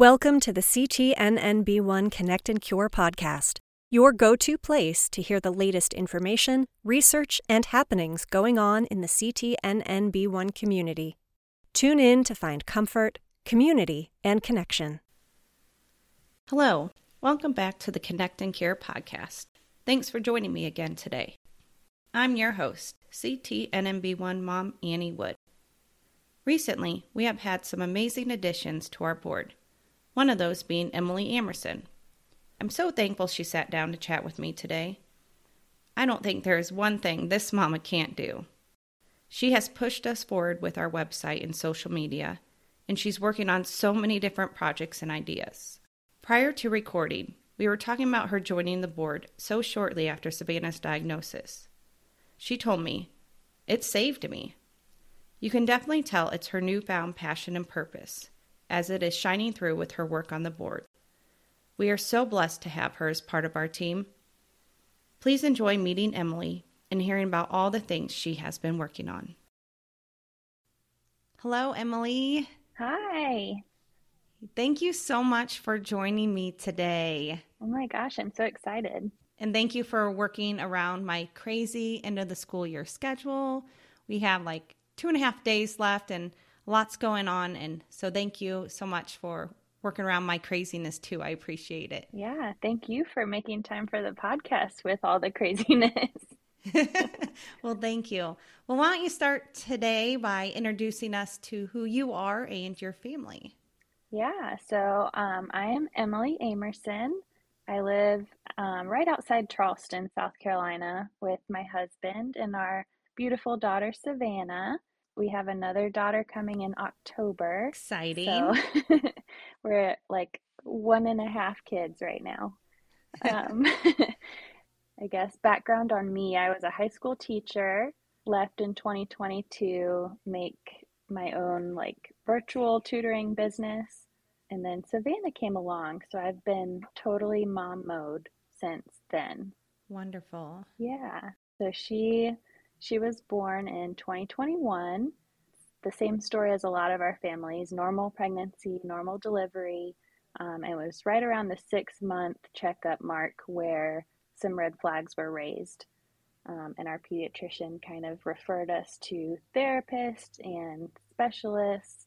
Welcome to the CTNNB1 Connect and Cure podcast, your go to place to hear the latest information, research, and happenings going on in the CTNNB1 community. Tune in to find comfort, community, and connection. Hello, welcome back to the Connect and Cure podcast. Thanks for joining me again today. I'm your host, CTNNB1 mom Annie Wood. Recently, we have had some amazing additions to our board one of those being Emily Amerson. I'm so thankful she sat down to chat with me today. I don't think there is one thing this mama can't do. She has pushed us forward with our website and social media, and she's working on so many different projects and ideas. Prior to recording, we were talking about her joining the board so shortly after Savannah's diagnosis. She told me, It saved me. You can definitely tell it's her newfound passion and purpose as it is shining through with her work on the board. We are so blessed to have her as part of our team. Please enjoy meeting Emily and hearing about all the things she has been working on. Hello, Emily. Hi. Thank you so much for joining me today. Oh my gosh, I'm so excited. And thank you for working around my crazy end of the school year schedule. We have like two and a half days left, and lots going on. And so thank you so much for working around my craziness too. I appreciate it. Yeah. Thank you for making time for the podcast with all the craziness. well, thank you. Well, why don't you start today by introducing us to who you are and your family? Yeah, so um, I am Emily Amerson. I live um, right outside Charleston, South Carolina, with my husband and our beautiful daughter, Savannah. We have another daughter coming in October. Exciting. So we're at like one and a half kids right now. Um, I guess background on me I was a high school teacher, left in 2020 to make my own like virtual tutoring business. And then Savannah came along. So I've been totally mom mode since then. Wonderful. Yeah. So she she was born in 2021. The same story as a lot of our families normal pregnancy, normal delivery. Um, it was right around the six month checkup mark where some red flags were raised. Um, and our pediatrician kind of referred us to therapists and specialists.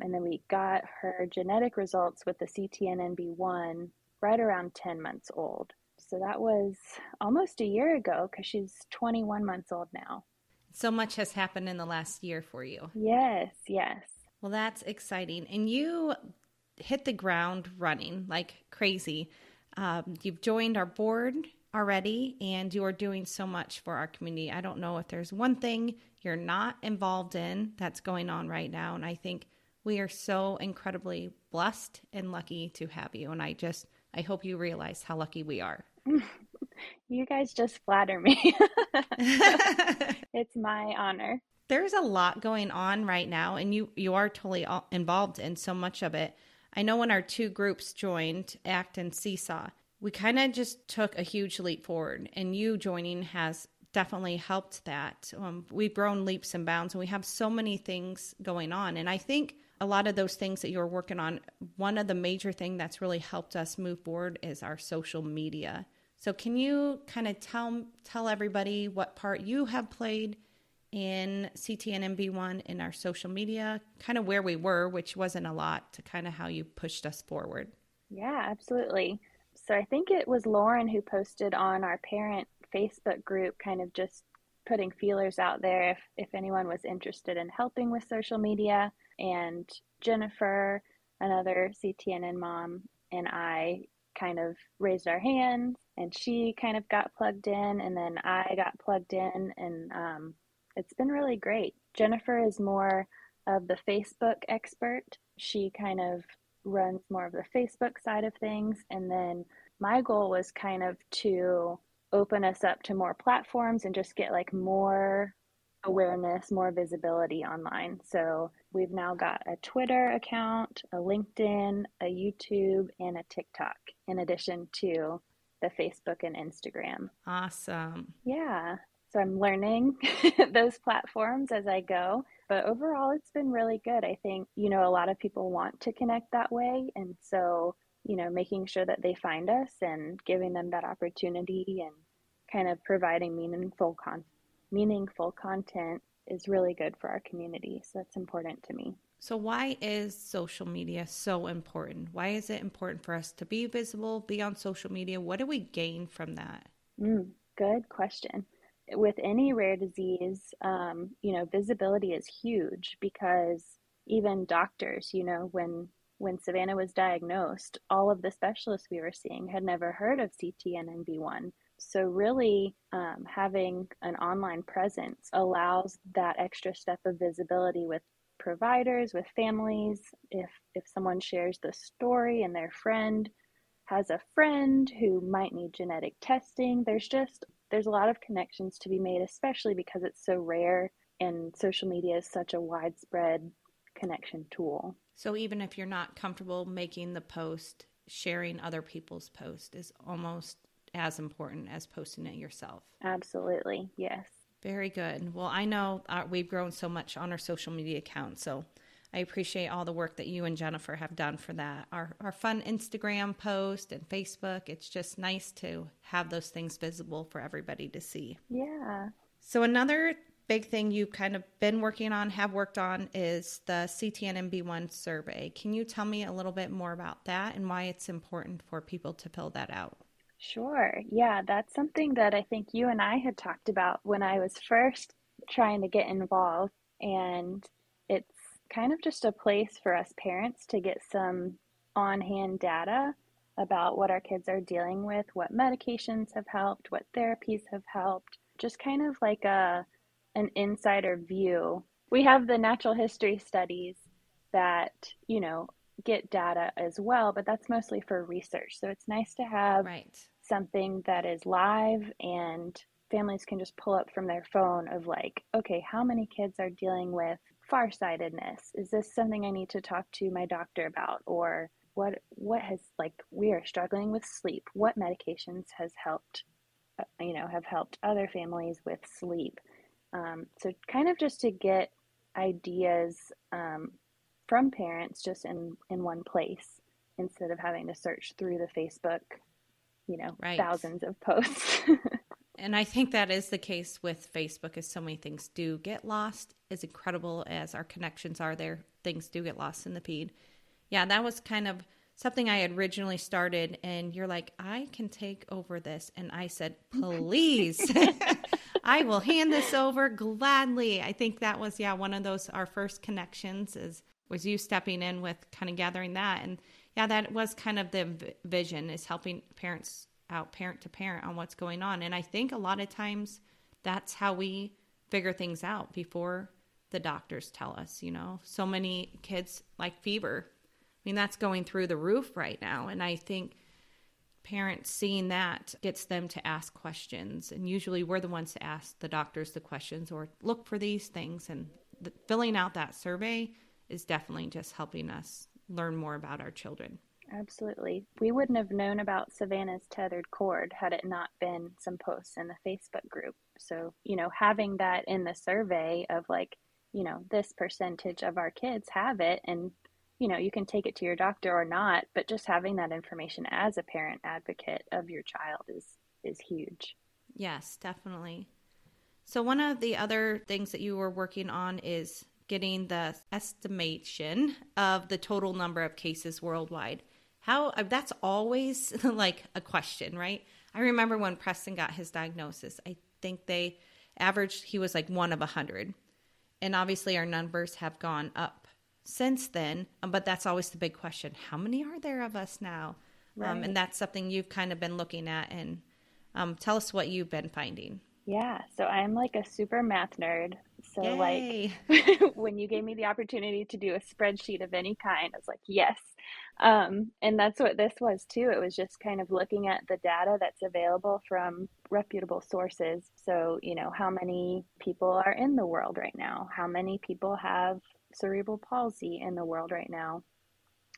And then we got her genetic results with the CTNNB1 right around 10 months old. So that was almost a year ago because she's 21 months old now. So much has happened in the last year for you. Yes, yes. Well, that's exciting. And you hit the ground running like crazy. Um, you've joined our board already and you are doing so much for our community. I don't know if there's one thing you're not involved in that's going on right now. And I think we are so incredibly blessed and lucky to have you. And I just, I hope you realize how lucky we are. you guys just flatter me. it's my honor. There's a lot going on right now, and you you are totally involved in so much of it. I know when our two groups joined, ACT and Seesaw, we kind of just took a huge leap forward, and you joining has definitely helped that. Um, we've grown leaps and bounds, and we have so many things going on. And I think a lot of those things that you're working on, one of the major thing that's really helped us move forward is our social media. So can you kind of tell tell everybody what part you have played in CTNNB1 in our social media, kind of where we were, which wasn't a lot, to kind of how you pushed us forward? Yeah, absolutely. So I think it was Lauren who posted on our parent Facebook group, kind of just putting feelers out there if, if anyone was interested in helping with social media. And Jennifer, another CTNN mom, and I kind of raised our hands and she kind of got plugged in and then I got plugged in and um, it's been really great. Jennifer is more of the Facebook expert. She kind of runs more of the Facebook side of things and then my goal was kind of to open us up to more platforms and just get like more awareness, more visibility online. So we've now got a Twitter account, a LinkedIn, a YouTube, and a TikTok, in addition to the Facebook and Instagram. Awesome. Yeah. So I'm learning those platforms as I go. But overall, it's been really good. I think, you know, a lot of people want to connect that way. And so, you know, making sure that they find us and giving them that opportunity and kind of providing meaningful con- meaningful content is really good for our community. So that's important to me. So, why is social media so important? Why is it important for us to be visible, be on social media? What do we gain from that? Mm, good question. With any rare disease, um, you know, visibility is huge because even doctors, you know, when when Savannah was diagnosed, all of the specialists we were seeing had never heard of CTNNB1. So, really, um, having an online presence allows that extra step of visibility with providers, with families. If, if someone shares the story and their friend has a friend who might need genetic testing, there's just there's a lot of connections to be made, especially because it's so rare and social media is such a widespread connection tool. So even if you're not comfortable making the post, sharing other people's post is almost as important as posting it yourself. Absolutely, yes. Very good. Well, I know uh, we've grown so much on our social media account, so I appreciate all the work that you and Jennifer have done for that. Our our fun Instagram post and Facebook. It's just nice to have those things visible for everybody to see. Yeah. So another big thing you've kind of been working on, have worked on, is the CTNNB1 survey. Can you tell me a little bit more about that and why it's important for people to fill that out? Sure. Yeah, that's something that I think you and I had talked about when I was first trying to get involved. And it's kind of just a place for us parents to get some on hand data about what our kids are dealing with, what medications have helped, what therapies have helped, just kind of like a an insider view. We have the natural history studies that, you know, get data as well, but that's mostly for research. So it's nice to have right something that is live and families can just pull up from their phone of like, okay, how many kids are dealing with farsightedness? Is this something I need to talk to my doctor about? Or what what has like we are struggling with sleep. What medications has helped uh, you know, have helped other families with sleep. Um, so kind of just to get ideas um, from parents just in in one place instead of having to search through the Facebook you know, right. thousands of posts. and I think that is the case with Facebook as so many things do get lost. As incredible as our connections are there, things do get lost in the feed. Yeah, that was kind of something I had originally started and you're like, I can take over this. And I said, please, I will hand this over gladly. I think that was, yeah, one of those, our first connections is, was you stepping in with kind of gathering that. And yeah, that was kind of the vision is helping parents out, parent to parent, on what's going on. And I think a lot of times that's how we figure things out before the doctors tell us. You know, so many kids like fever. I mean, that's going through the roof right now. And I think parents seeing that gets them to ask questions. And usually we're the ones to ask the doctors the questions or look for these things. And the, filling out that survey is definitely just helping us learn more about our children. Absolutely. We wouldn't have known about Savannah's tethered cord had it not been some posts in the Facebook group. So, you know, having that in the survey of like, you know, this percentage of our kids have it and you know, you can take it to your doctor or not, but just having that information as a parent advocate of your child is is huge. Yes, definitely. So one of the other things that you were working on is getting the estimation of the total number of cases worldwide. How uh, that's always like a question, right? I remember when Preston got his diagnosis, I think they averaged he was like one of a hundred. And obviously our numbers have gone up since then, um, but that's always the big question. How many are there of us now? Right. Um, and that's something you've kind of been looking at and um, tell us what you've been finding. Yeah, so I'm like a super math nerd. So Yay. like when you gave me the opportunity to do a spreadsheet of any kind, I was like, yes. Um, and that's what this was too. It was just kind of looking at the data that's available from reputable sources. So, you know, how many people are in the world right now? How many people have cerebral palsy in the world right now?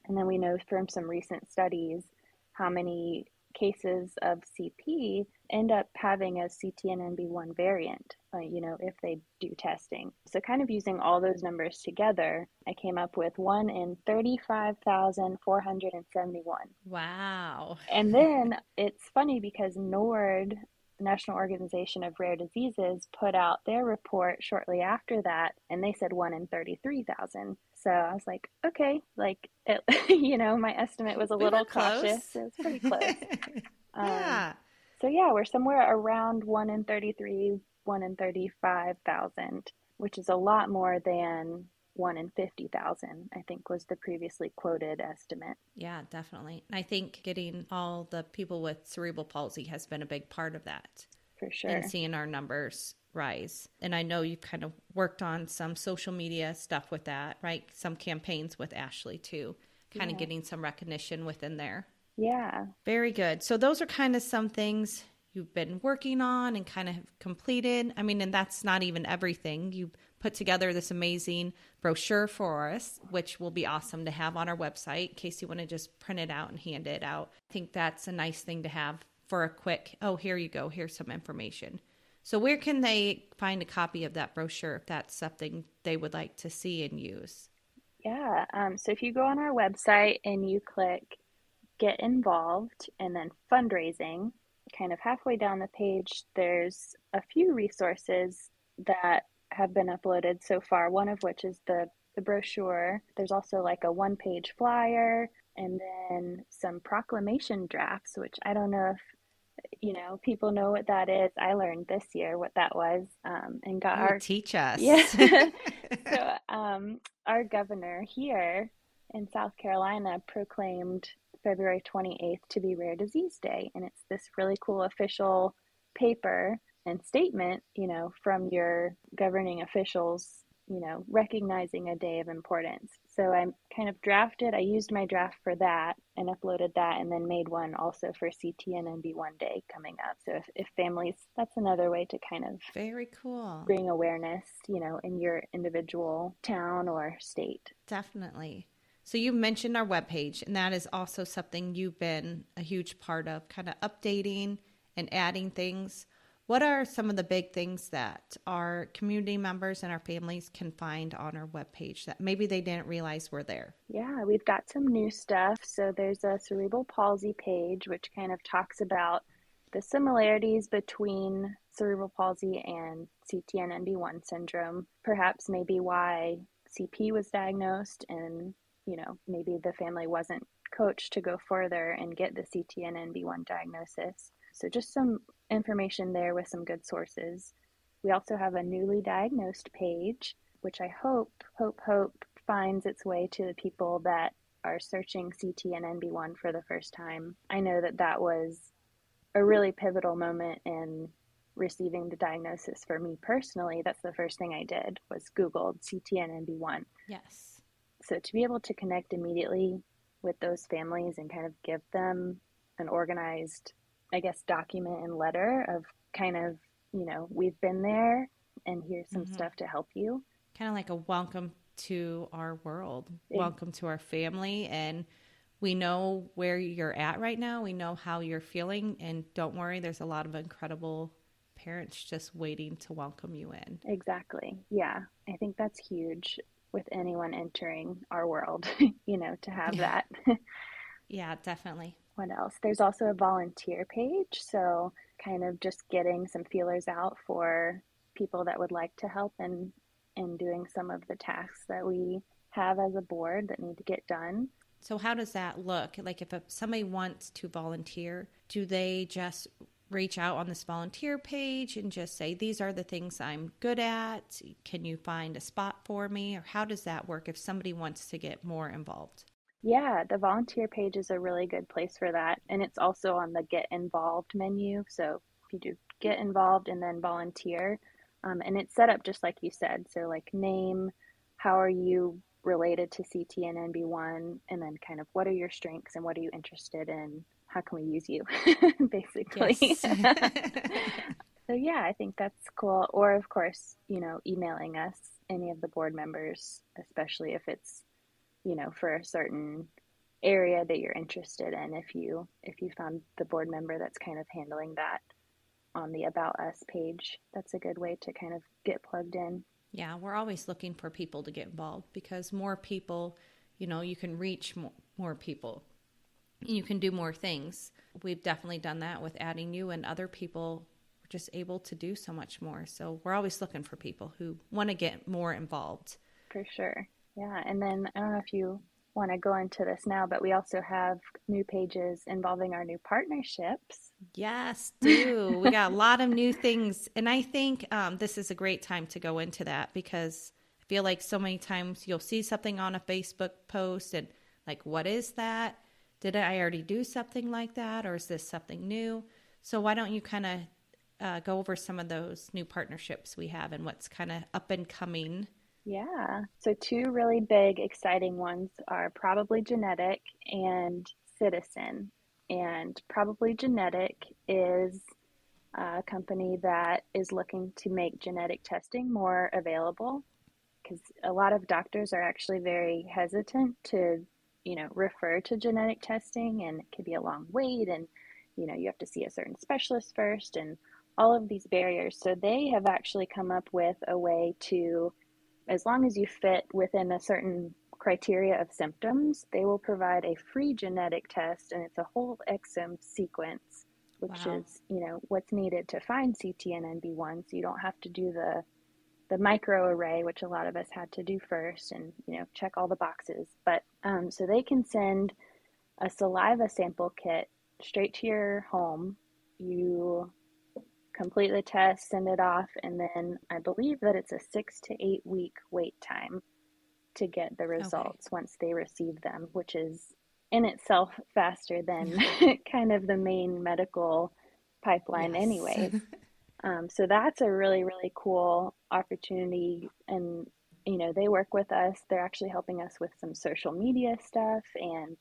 And then we know from some recent studies how many cases of CP end up having a CTNNB1 variant, uh, you know, if they do testing. So, kind of using all those numbers together, I came up with 1 in 35,471. Wow. And then it's funny because NORD, National Organization of Rare Diseases, put out their report shortly after that, and they said 1 in 33,000. So I was like, okay, like, it, you know, my estimate was a We little were close. cautious. It was pretty close. Um, yeah. So yeah, we're somewhere around 1 in 33, 1 in 35,000, which is a lot more than 1 in 50,000, I think was the previously quoted estimate. Yeah, definitely. I think getting all the people with cerebral palsy has been a big part of that For sure. and seeing our numbers rise. And I know you've kind of worked on some social media stuff with that, right? Some campaigns with Ashley too, kind of getting some recognition within there. Yeah. Very good. So those are kind of some things you've been working on and kind of completed. I mean, and that's not even everything. You put together this amazing brochure for us, which will be awesome to have on our website in case you want to just print it out and hand it out. I think that's a nice thing to have for a quick, oh, here you go, here's some information. So where can they find a copy of that brochure if that's something they would like to see and use? Yeah. Um, so if you go on our website and you click get involved and then fundraising, kind of halfway down the page, there's a few resources that have been uploaded so far, one of which is the, the brochure. There's also like a one page flyer and then some proclamation drafts, which I don't know if you know people know what that is. I learned this year what that was um, and got Ooh, our teach us. yeah. so um, our governor here in South Carolina proclaimed February 28th to be Rare Disease Day. And it's this really cool official paper and statement, you know, from your governing officials, you know, recognizing a day of importance. So I kind of drafted, I used my draft for that and uploaded that and then made one also for CTNNB1 Day coming up. So if, if families, that's another way to kind of Very cool. bring awareness, you know, in your individual town or state. Definitely. So you mentioned our webpage, and that is also something you've been a huge part of, kind of updating and adding things. What are some of the big things that our community members and our families can find on our webpage that maybe they didn't realize were there? Yeah, we've got some new stuff. So there's a cerebral palsy page, which kind of talks about the similarities between cerebral palsy and CTNNB1 syndrome, perhaps maybe why CP was diagnosed and, you know, maybe the family wasn't coached to go further and get the CTNNB1 diagnosis. So just some information there with some good sources. We also have a newly diagnosed page, which I hope, hope, hope finds its way to the people that are searching CTNNB1 for the first time. I know that that was a really pivotal moment in receiving the diagnosis for me personally. That's the first thing I did was Googled CTNNB1. Yes. So to be able to connect immediately with those families and kind of give them an organized, I guess, document and letter of kind of, you know, we've been there and here's some Mhm. stuff to help you. Kind of like a welcome to our world, Yeah. welcome to our family. And we know where you're at right now. We know how you're feeling. And don't worry, there's a lot of incredible parents just waiting to welcome you in. Exactly. Yeah. I think that's huge with anyone entering our world, you know, to have Yeah. that. Yeah, definitely. what else? There's also a volunteer page. So, kind of just getting some feelers out for people that would like to help and in doing some of the tasks that we have as a board that need to get done. So how does that look? Like if a, somebody wants to volunteer, do they just reach out on this volunteer page and just say these are the things I'm good at? Can you find a spot for me or how does that work if somebody wants to get more involved? Yeah, the volunteer page is a really good place for that. And it's also on the get involved menu. So if you do get involved and then volunteer, um, and it's set up just like you said. So, like, name, how are you related to CTNNB1, and then kind of what are your strengths and what are you interested in? How can we use you, basically? So, yeah, I think that's cool. Or, of course, you know, emailing us, any of the board members, especially if it's you know, for a certain area that you're interested in if you if you found the board member that's kind of handling that on the about us page that's a good way to kind of get plugged in yeah we're always looking for people to get involved because more people you know you can reach more, more people. You can do more things. We've definitely done that with adding you and other people. We're just able to do so much more. So we're always looking for people who want to get more involved. For sure. Yeah and then i don't know if you want to go into this now, but we also have new pages involving our new partnerships. Yes, do. we got a lot of new things. And I think um, this is a great time to go into that because I feel like so many times you'll see something on a Facebook post and, like, what is that? Did I already do something like that? Or is this something new? So, why don't you kind of uh, go over some of those new partnerships we have and what's kind of up and coming? Yeah. So, two really big, exciting ones are Probably Genetic and Ciitizen. And Probably Genetic is a company that is looking to make genetic testing more available because a lot of doctors are actually very hesitant to, you know, refer to genetic testing and it can be a long wait and, you know, you have to see a certain specialist first and all of these barriers. So, they have actually come up with a way to as long as you fit within a certain criteria of symptoms, they will provide a free genetic test, and it's a whole exome sequence, which wow. is you know what's needed to find CTNNB1. So you don't have to do the the microarray, which a lot of us had to do first, and you know check all the boxes. But um, so they can send a saliva sample kit straight to your home. You complete the test, send it off, and then I believe that it's a six to eight week wait time to get the results okay. once they receive them, which is in itself faster than kind of the main medical pipeline, yes. anyways. um, so that's a really, really cool opportunity. And, you know, they work with us. They're actually helping us with some social media stuff and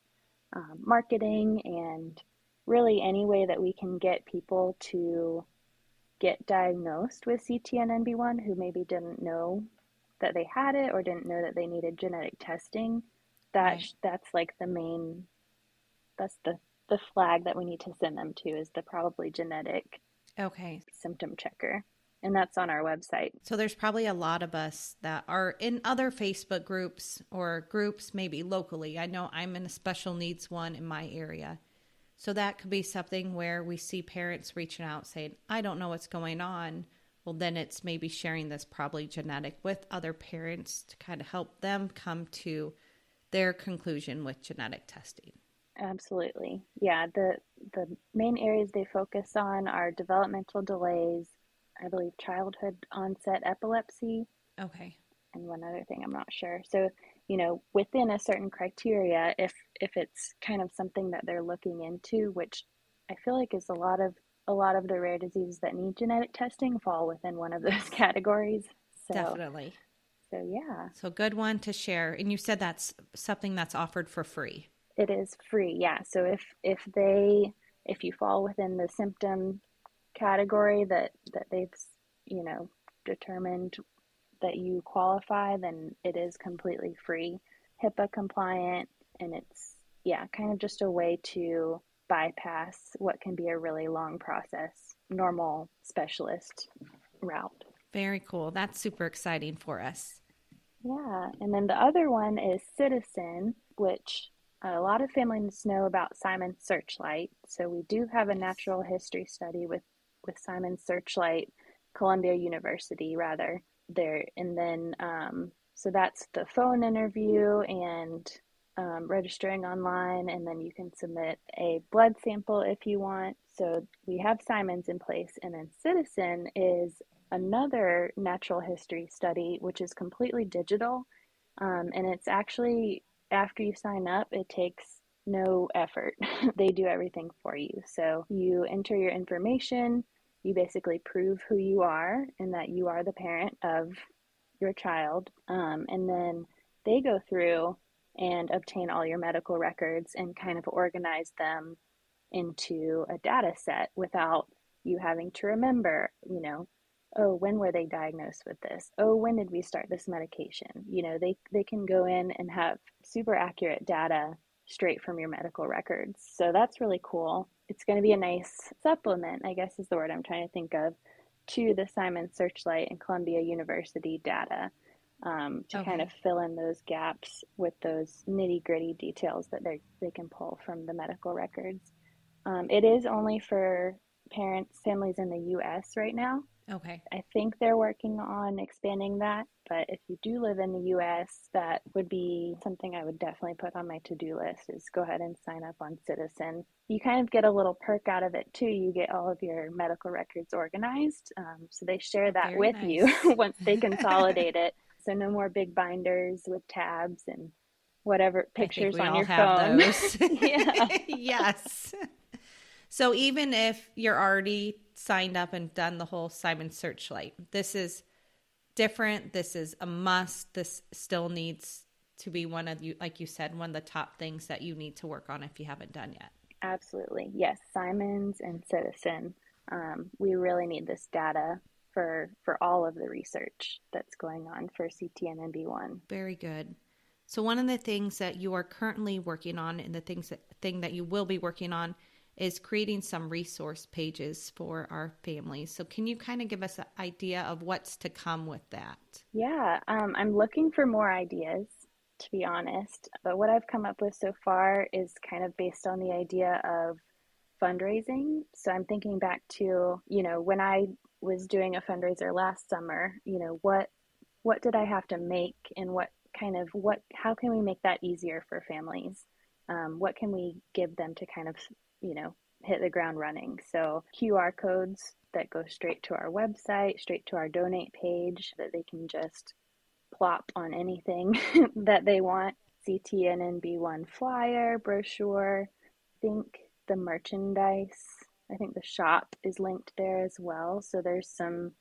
um, marketing and really any way that we can get people to get diagnosed with CTNNB1 who maybe didn't know that they had it or didn't know that they needed genetic testing, that right. that's like the main that's the the flag that we need to send them to is the Probably Genetic okay symptom checker and that's on our website. So there's probably a lot of us that are in other Facebook groups or groups maybe locally. I know I'm in a special needs one in my area so that could be something where we see parents reaching out saying, I don't know what's going on. Well, then it's maybe sharing this Probably Genetic with other parents to kind of help them come to their conclusion with genetic testing. Absolutely. Yeah, the the main areas they focus on are developmental delays, I believe childhood onset epilepsy. Okay. And one other thing I'm not sure. So you know within a certain criteria if if it's kind of something that they're looking into which i feel like is a lot of a lot of the rare diseases that need genetic testing fall within one of those categories. So, definitely. so yeah. So good one to share. And you said that's something that's offered for free. It is free yeah. So if if they if you fall within the symptom category that that they've you know determined that you qualify, then it is completely free, HIPAA compliant, and it's, yeah, kind of just a way to bypass what can be a really long process, normal specialist route. Very cool. That's super exciting for us. Yeah. And then the other one is Ciitizen, which a lot of families know about Simon Searchlight. So we do have a natural history study with, with Simon Searchlight, Columbia University, rather there. And then um, so that's the phone interview and um, registering online. And then you can submit a blood sample if you want. So we have simons in place. And then Ciitizen is another natural history study which is completely digital. Um, and it's actually after you sign up it takes no effort. They do everything for you. So you enter your information you basically prove who you are and that you are the parent of your child. Um, and then they go through and obtain all your medical records and kind of organize them into a data set without you having to remember, you know, oh, when were they diagnosed with this? Oh, when did we start this medication? You know, they, they can go in and have super accurate data straight from your medical records. So that's really cool. It's going to be a nice supplement, I guess is the word I'm trying to think of, to the Simon Searchlight and Columbia University data um, to okay. kind of fill in those gaps with those nitty gritty details that they they can pull from the medical records. Um, it is only for parents, families in the U.S. right now. Okay. I think they're working on expanding that, but if you do live in the US, that would be something I would definitely put on my to-do list is go ahead and sign up on Ciitizen. You kind of get a little perk out of it too. You get all of your medical records organized. Um, so they share that Very with nice. you once they consolidate it. So no more big binders with tabs and whatever pictures on your phone. yeah. yes. So even if you're already signed up and done the whole Simon Searchlight, this is different. This is a must. This still needs to be one of you, like you said, one of the top things that you need to work on if you haven't done yet. Absolutely. Yes. Simons and Ciitizen. Um, we really need this data for for all of the research that's going on for CTNNB1. Very good. So one of the things that you are currently working on and the things that thing that you will be working on is creating some resource pages for our families. So can you kind of give us an idea of what's to come with that? Yeah, um, I'm looking for more ideas to be honest, but what I've come up with so far is kind of based on the idea of fundraising. So I'm thinking back to, you know, when I was doing a fundraiser last summer, you know, what what did I have to make and what kind of what how can we make that easier for families? Um, what can we give them to kind of, you know, hit the ground running? So QR codes that go straight to our website, straight to our donate page that they can just plop on anything that they want. CTNNB1 flyer, brochure, I think the merchandise I think the shop is linked there as well. So there's some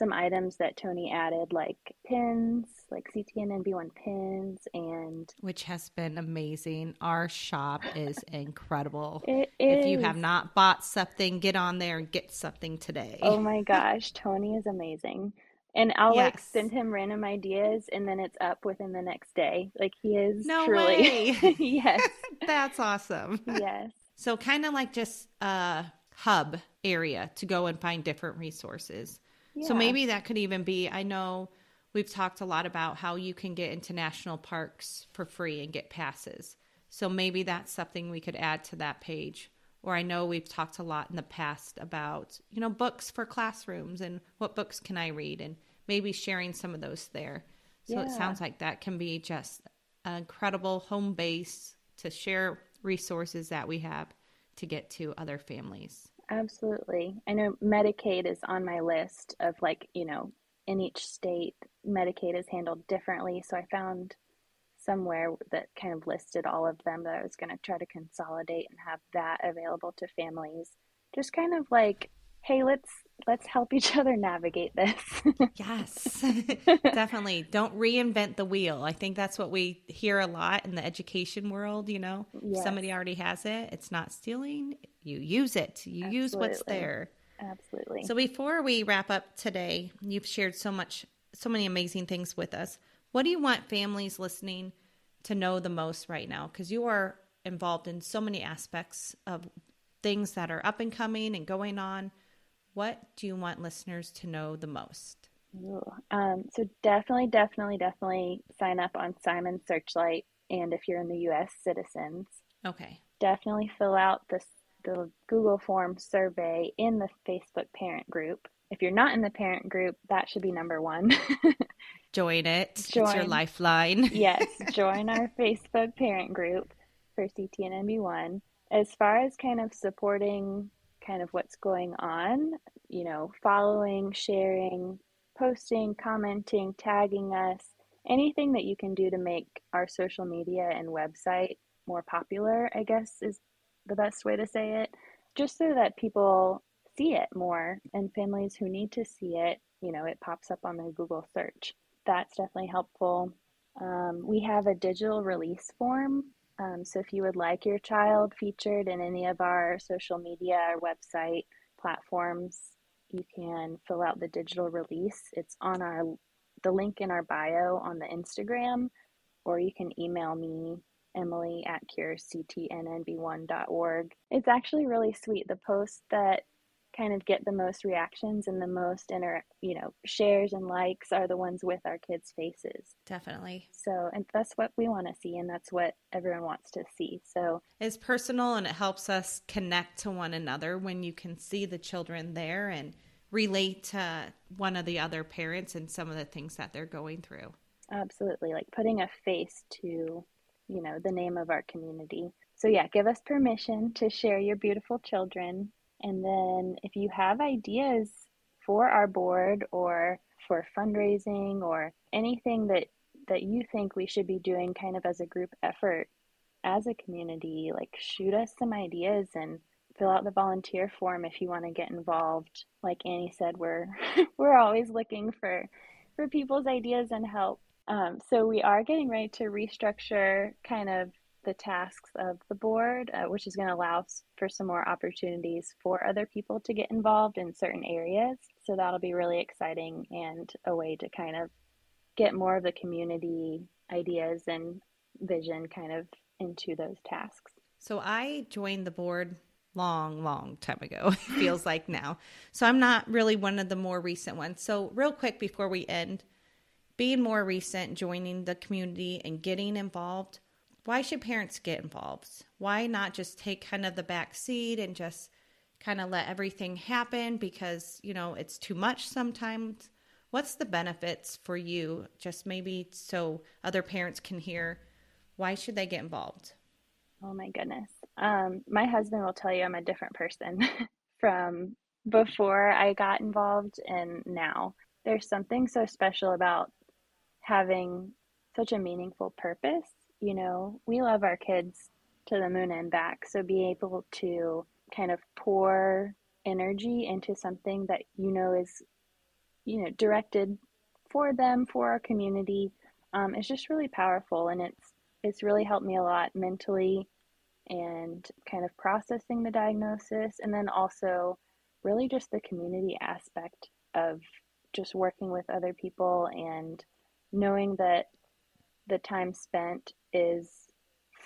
some items that Tony added, like pins, like CTNNB1 pins, and which has been amazing. Our shop is incredible. It is. If you have not bought something, get on there and get something today. Oh my gosh, Tony is amazing. And I'll yes. like send him random ideas, and then it's up within the next day. Like he is no truly, way. yes, that's awesome. Yes. So kind of like just a hub area to go and find different resources. Yeah. So maybe that could even be I know we've talked a lot about how you can get into national parks for free and get passes. So maybe that's something we could add to that page. Or I know we've talked a lot in the past about, you know, books for classrooms and what books can I read and maybe sharing some of those there. So yeah. it sounds like that can be just an incredible home base to share resources that we have to get to other families. Absolutely. I know Medicaid is on my list of like, you know, in each state, Medicaid is handled differently. So I found somewhere that kind of listed all of them that I was going to try to consolidate and have that available to families. Just kind of like hey let's let's help each other navigate this. Yes. Definitely. Don't reinvent the wheel. I think that's what we hear a lot in the education world you know? Yes. somebody already has it it's not stealing. You use it. You Absolutely. use what's there. Absolutely. So before we wrap up today, you've shared so much so many amazing things with us. What do you want families listening to know the most right now? Because you are involved in so many aspects of things that are up and coming and going on what do you want listeners to know the most? Um, so definitely, definitely, definitely sign up on Simon Searchlight, and if you're in the U.S. citizens, okay, definitely fill out the the Google Form survey in the Facebook parent group. If you're not in the parent group, that should be number one. join it. Join, it's your lifeline. yes, join our Facebook parent group for CTNNB1. As far as kind of supporting kind of what's going on, you know, following, sharing, posting, commenting, tagging us, anything that you can do to make our social media and website more popular, I guess is the best way to say it, just so that people see it more and families who need to see it, you know, it pops up on their Google search. That's definitely helpful. Um, we have a digital release form um, so if you would like your child featured in any of our social media or website platforms, you can fill out the digital release. It's on our the link in our bio on the Instagram, or you can email me emily at curectnnb1.org. It's actually really sweet. The post that kind of get the most reactions and the most inter you know shares and likes are the ones with our kids faces. Definitely. So and that's what we want to see and that's what everyone wants to see. So it's personal and it helps us connect to one another when you can see the children there and relate to one of the other parents and some of the things that they're going through. Absolutely like putting a face to you know the name of our community. So yeah give us permission to share your beautiful children and then if you have ideas for our board or for fundraising or anything that that you think we should be doing kind of as a group effort as a community, like shoot us some ideas and fill out the volunteer form if you want to get involved. Like Annie said, we're we're always looking for for people's ideas and help. Um, so we are getting ready to restructure kind of the tasks of the board, uh, which is going to allow for some more opportunities for other people to get involved in certain areas. So that'll be really exciting and a way to kind of get more of the community ideas and vision kind of into those tasks. So I joined the board long, long time ago, it feels like now. So I'm not really one of the more recent ones. So, real quick before we end, being more recent, joining the community and getting involved why should parents get involved? Why not just take kind of the back seat and just kind of let everything happen because, you know, it's too much sometimes? What's the benefits for you? Just maybe so other parents can hear why should they get involved? Oh my goodness. Um, my husband will tell you I'm a different person from before I got involved and now. There's something so special about having such a meaningful purpose you know, we love our kids to the moon and back. So be able to kind of pour energy into something that you know is, you know, directed for them, for our community, um, it's just really powerful. And it's, it's really helped me a lot mentally and kind of processing the diagnosis. And then also really just the community aspect of just working with other people and knowing that the time spent is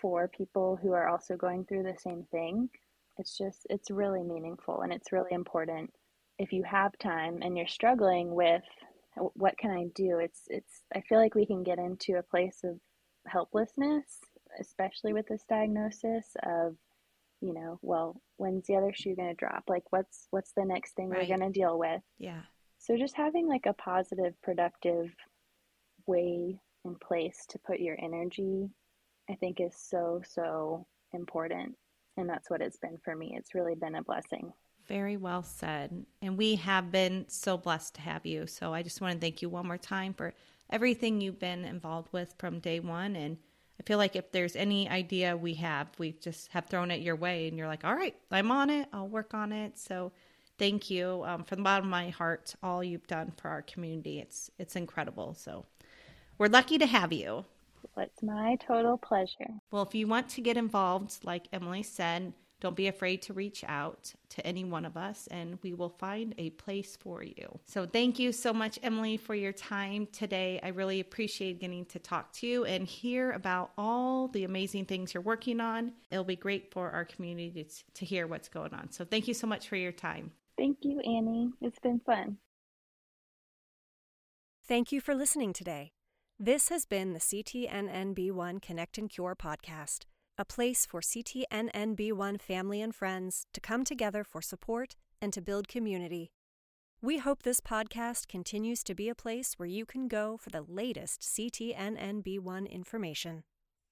for people who are also going through the same thing. It's just, it's really meaningful and it's really important. If you have time and you're struggling with what can I do, it's, it's, I feel like we can get into a place of helplessness, especially with this diagnosis of, you know, well, when's the other shoe going to drop? Like, what's, what's the next thing right. we're going to deal with? Yeah. So just having like a positive, productive way in place to put your energy, I think is so, so important. And that's what it's been for me. It's really been a blessing. Very well said. And we have been so blessed to have you. So I just want to thank you one more time for everything you've been involved with from day one. And I feel like if there's any idea we have, we just have thrown it your way and you're like, all right, I'm on it. I'll work on it. So thank you um, from the bottom of my heart, all you've done for our community. It's, it's incredible. So we're lucky to have you. It's my total pleasure. Well, if you want to get involved, like Emily said, don't be afraid to reach out to any one of us and we will find a place for you. So, thank you so much, Emily, for your time today. I really appreciate getting to talk to you and hear about all the amazing things you're working on. It'll be great for our community to, to hear what's going on. So, thank you so much for your time. Thank you, Annie. It's been fun. Thank you for listening today. This has been the CTNNB1 Connect and Cure podcast, a place for CTNNB1 family and friends to come together for support and to build community. We hope this podcast continues to be a place where you can go for the latest CTNNB1 information.